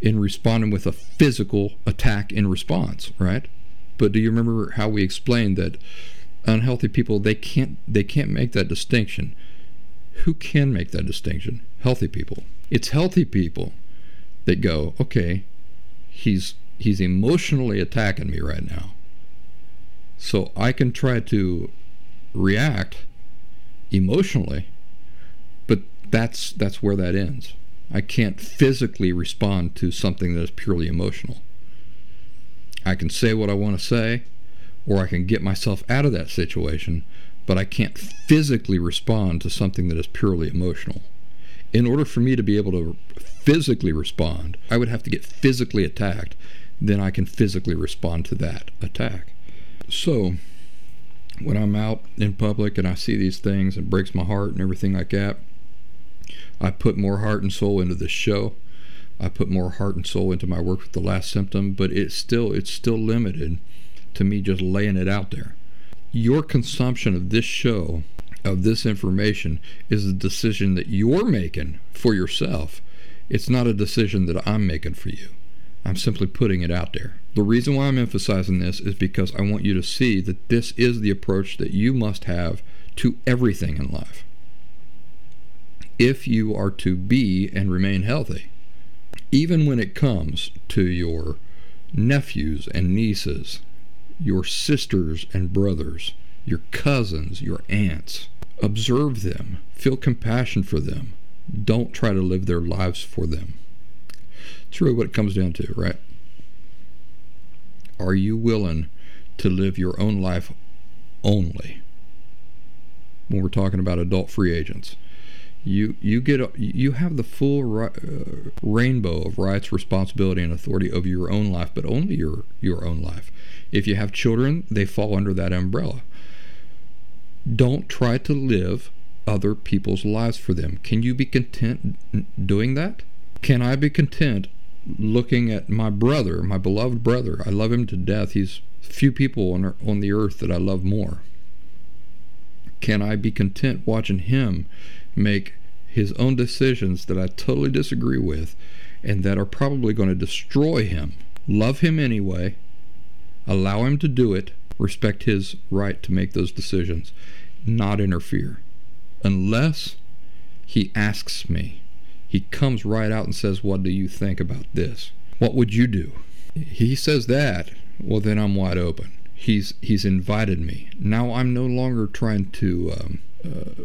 Speaker 2: in responding with a physical attack in response, right? But do you remember how we explained that unhealthy people they can't they can't make that distinction? Who can make that distinction? Healthy people. It's healthy people that go, okay, he's he's emotionally attacking me right now. So I can try to react emotionally, but that's that's where that ends. I can't physically respond to something that is purely emotional. I can say what I want to say, or I can get myself out of that situation, but I can't physically respond to something that is purely emotional. In order for me to be able to physically respond, I would have to get physically attacked. Then I can physically respond to that attack. So, when I'm out in public and I see these things, and breaks my heart and everything like that. I put more heart and soul into this show. I put more heart and soul into my work with the last symptom, but it's still it's still limited to me just laying it out there. Your consumption of this show, of this information, is a decision that you're making for yourself. It's not a decision that I'm making for you. I'm simply putting it out there. The reason why I'm emphasizing this is because I want you to see that this is the approach that you must have to everything in life if you are to be and remain healthy. Even when it comes to your nephews and nieces, your sisters and brothers, your cousins, your aunts, observe them, feel compassion for them. Don't try to live their lives for them. It's really what it comes down to, right? Are you willing to live your own life only? When we're talking about adult free agents, you you get you have the full uh, rainbow of rights, responsibility, and authority over your own life, but only your your own life. If you have children, they fall under that umbrella. Don't try to live other people's lives for them. Can you be content doing that? Can I be content looking at my brother, my beloved brother? I love him to death. He's few people on on the earth that I love more. Can I be content watching him? Make his own decisions that I totally disagree with and that are probably going to destroy him. Love him anyway, allow him to do it, respect his right to make those decisions, not interfere. Unless he asks me, he comes right out and says, What do you think about this? What would you do? He says that, well, then I'm wide open. He's, he's invited me. Now I'm no longer trying to um,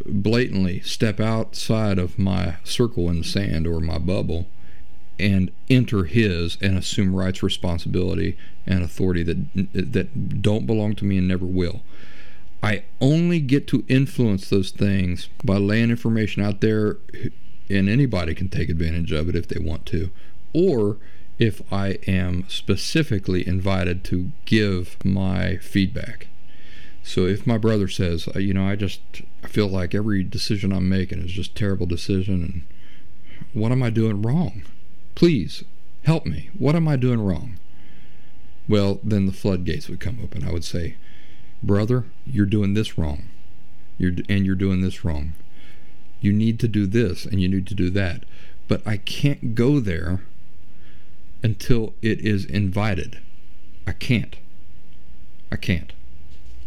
Speaker 2: blatantly step outside of my circle in the sand or my bubble and enter his and assume rights, responsibility, and authority that that don't belong to me and never will. I only get to influence those things by laying information out there, and anybody can take advantage of it if they want to, or if I am specifically invited to give my feedback. So if my brother says, uh, you know, I just I feel like every decision I'm making is just terrible decision and what am I doing wrong? Please help me. What am I doing wrong? Well, then the floodgates would come open. I would say, brother, you're doing this wrong. You're and you're doing this wrong. You need to do this and you need to do that. But I can't go there until it is invited. I can't. I can't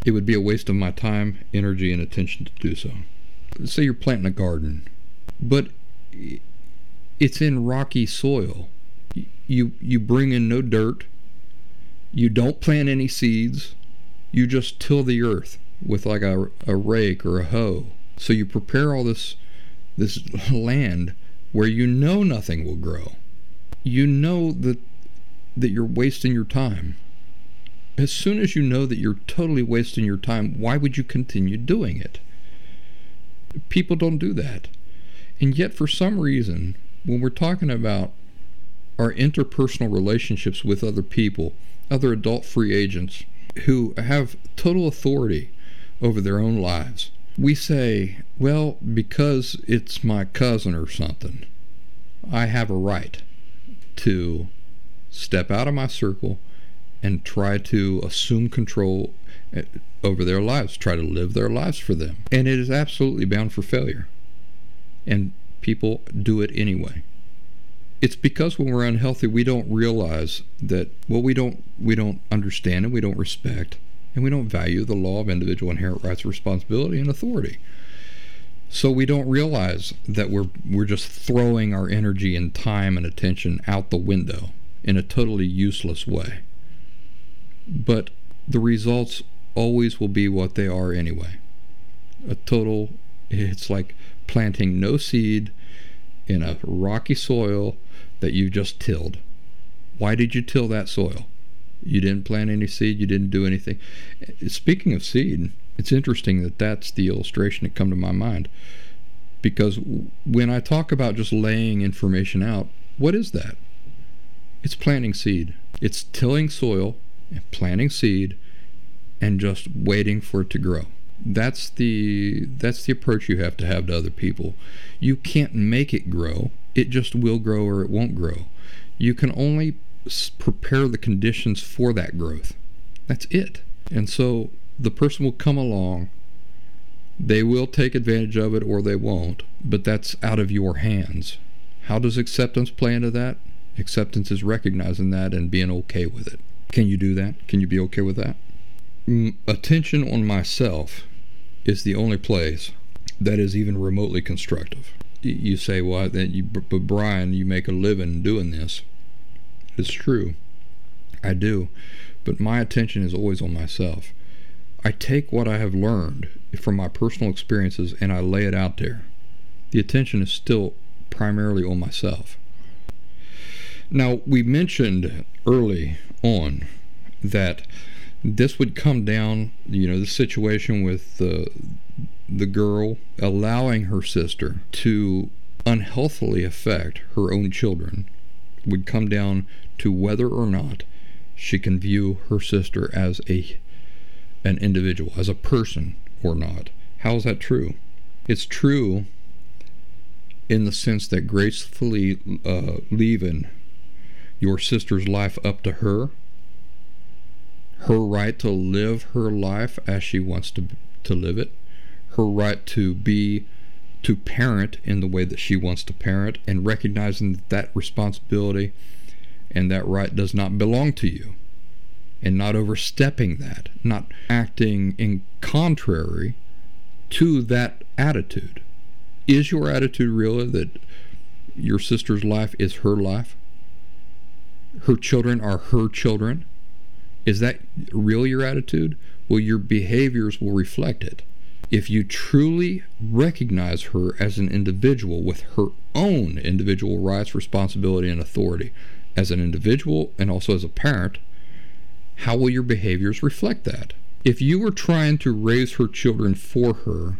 Speaker 2: it would be a waste of my time, energy, and attention to do so. Say you're planting a garden, but it's in rocky soil. You you bring in no dirt. You don't plant any seeds. You just till the earth with like a, a rake or a hoe. So you prepare all this this land where you know nothing will grow. You know that that you're wasting your time as soon as you know that you're totally wasting your time, why would you continue doing it? People don't do that. And yet, for some reason, when we're talking about our interpersonal relationships with other people, other adult free agents who have total authority over their own lives, we say, well, because it's my cousin or something, I have a right to step out of my circle and try to assume control eh, over their lives, try to live their lives for them. And it is absolutely bound for failure. And people do it anyway. It's because when we're unhealthy, we don't realize that well, we don't we don't understand and we don't respect and we don't value the law of individual inherent rights, responsibility, and authority. So we don't realize that we're we're just throwing our energy and time and attention out the window in a totally useless way but the results always will be what they are anyway. A total, it's like planting no seed in a rocky soil that you just tilled. Why did you till that soil? You didn't plant any seed, you didn't do anything. Speaking of seed, it's interesting that that's the illustration that come to my mind because when I talk about just laying information out, what is that? It's planting seed. It's tilling soil planting seed and just waiting for it to grow. That's the that's the approach you have to have to other people. You can't make it grow. It just will grow or it won't grow. You can only prepare the conditions for that growth. That's it. And so the person will come along. They will take advantage of it or they won't, but that's out of your hands. How does acceptance play into that? Acceptance is recognizing that and being okay with it. Can you do that? Can you be okay with that? Mm, attention on myself is the only place that is even remotely constructive. You say, well, then you, but Brian, you make a living doing this. It's true. I do. But my attention is always on myself. I take what I have learned from my personal experiences and I lay it out there. The attention is still primarily on myself. Now, we mentioned early on that this would come down, you know, the situation with the the girl allowing her sister to unhealthily affect her own children would come down to whether or not she can view her sister as a an individual, as a person or not. How is that true? It's true in the sense that gracefully uh, leaving your sister's life up to her, her right to live her life as she wants to, to live it, her right to be to parent in the way that she wants to parent and recognizing that that responsibility and that right does not belong to you and not overstepping that, not acting in contrary to that attitude. Is your attitude really that your sister's life is her life? Her children are her children? Is that really your attitude? Well, your behaviors will reflect it. If you truly recognize her as an individual with her own individual rights, responsibility, and authority, as an individual and also as a parent, how will your behaviors reflect that? If you were trying to raise her children for her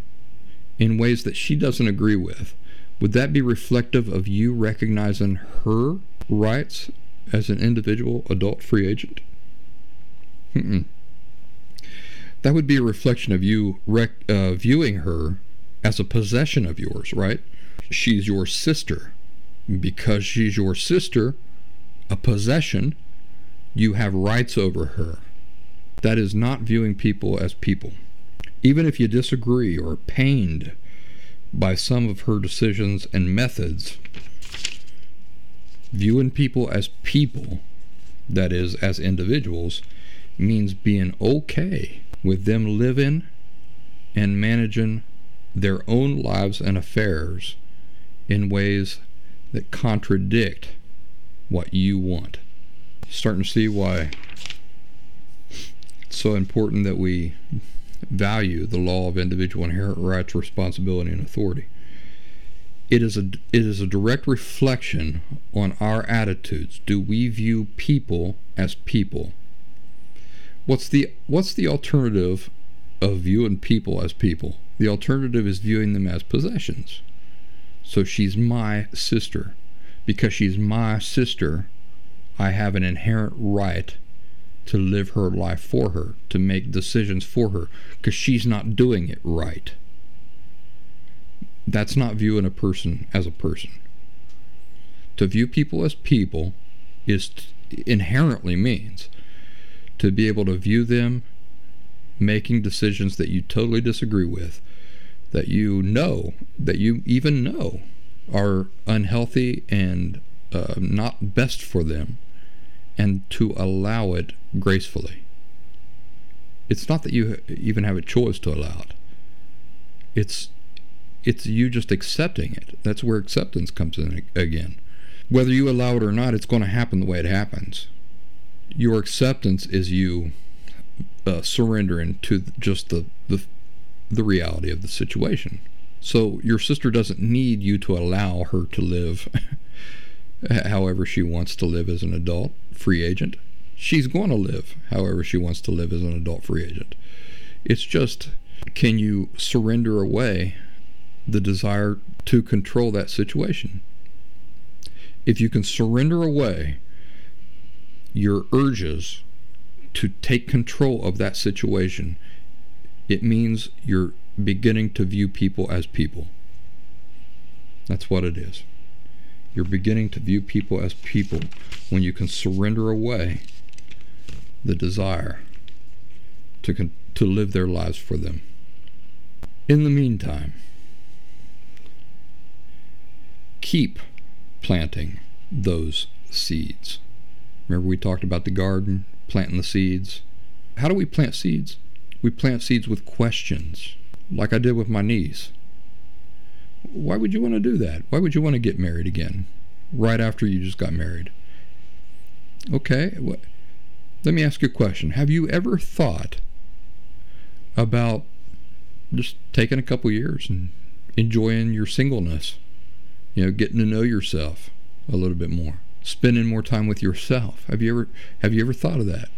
Speaker 2: in ways that she doesn't agree with, would that be reflective of you recognizing her rights as an individual adult free agent? Mm-mm. That would be a reflection of you rec- uh, viewing her as a possession of yours, right? She's your sister. Because she's your sister, a possession, you have rights over her. That is not viewing people as people. Even if you disagree or are pained by some of her decisions and methods, viewing people as people, that is, as individuals, means being okay with them living and managing their own lives and affairs in ways that contradict what you want. Starting to see why it's so important that we value the law of individual inherent rights, responsibility, and authority. It is a it is a direct reflection on our attitudes. Do we view people as people? What's the what's the alternative of viewing people as people? The alternative is viewing them as possessions. So she's my sister because she's my sister, I have an inherent right to live her life for her, to make decisions for her, because she's not doing it right. That's not viewing a person as a person. To view people as people is inherently means to be able to view them making decisions that you totally disagree with, that you know, that you even know are unhealthy and uh, not best for them, and to allow it gracefully. It's not that you even have a choice to allow it. It's it's you just accepting it. That's where acceptance comes in again. Whether you allow it or not, it's going to happen the way it happens. Your acceptance is you uh, surrendering to just the, the the reality of the situation. So your sister doesn't need you to allow her to live however she wants to live as an adult free agent. She's going to live however she wants to live as an adult free agent. It's just can you surrender away the desire to control that situation? If you can surrender away your urges to take control of that situation, it means you're beginning to view people as people. That's what it is. You're beginning to view people as people when you can surrender away the desire to, con- to live their lives for them. In the meantime, keep planting those seeds. Remember, we talked about the garden, planting the seeds. How do we plant seeds? We plant seeds with questions like I did with my niece. Why would you want to do that? Why would you want to get married again right after you just got married? Okay, what, let me ask you a question. Have you ever thought about just taking a couple years and enjoying your singleness? You know, getting to know yourself a little bit more, spending more time with yourself. Have you ever have you ever thought of that?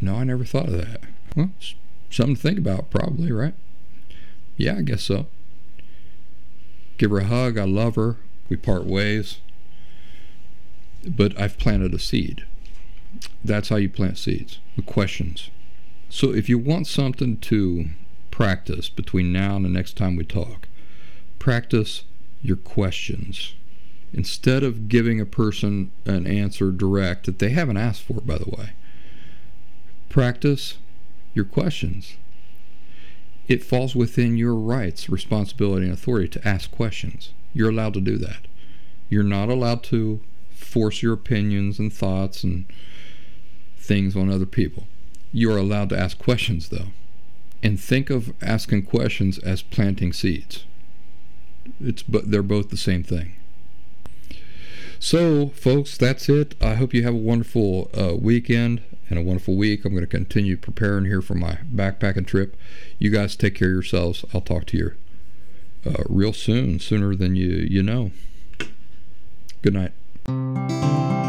Speaker 2: No, I never thought of that. Well, something to think about, probably, right? Yeah, I guess so. Give her a hug. I love her. We part ways. But I've planted a seed. That's how you plant seeds with questions. So if you want something to practice between now and the next time we talk, practice your questions. Instead of giving a person an answer direct that they haven't asked for, by the way, practice your questions it falls within your rights, responsibility, and authority to ask questions. You're allowed to do that. You're not allowed to force your opinions and thoughts and things on other people. You are allowed to ask questions, though. And think of asking questions as planting seeds. It's but they're both the same thing. So, folks, that's it. I hope you have a wonderful uh, weekend and a wonderful week. I'm going to continue preparing here for my backpacking trip. You guys take care of yourselves. I'll talk to you uh, real soon, sooner than you you know. Good night.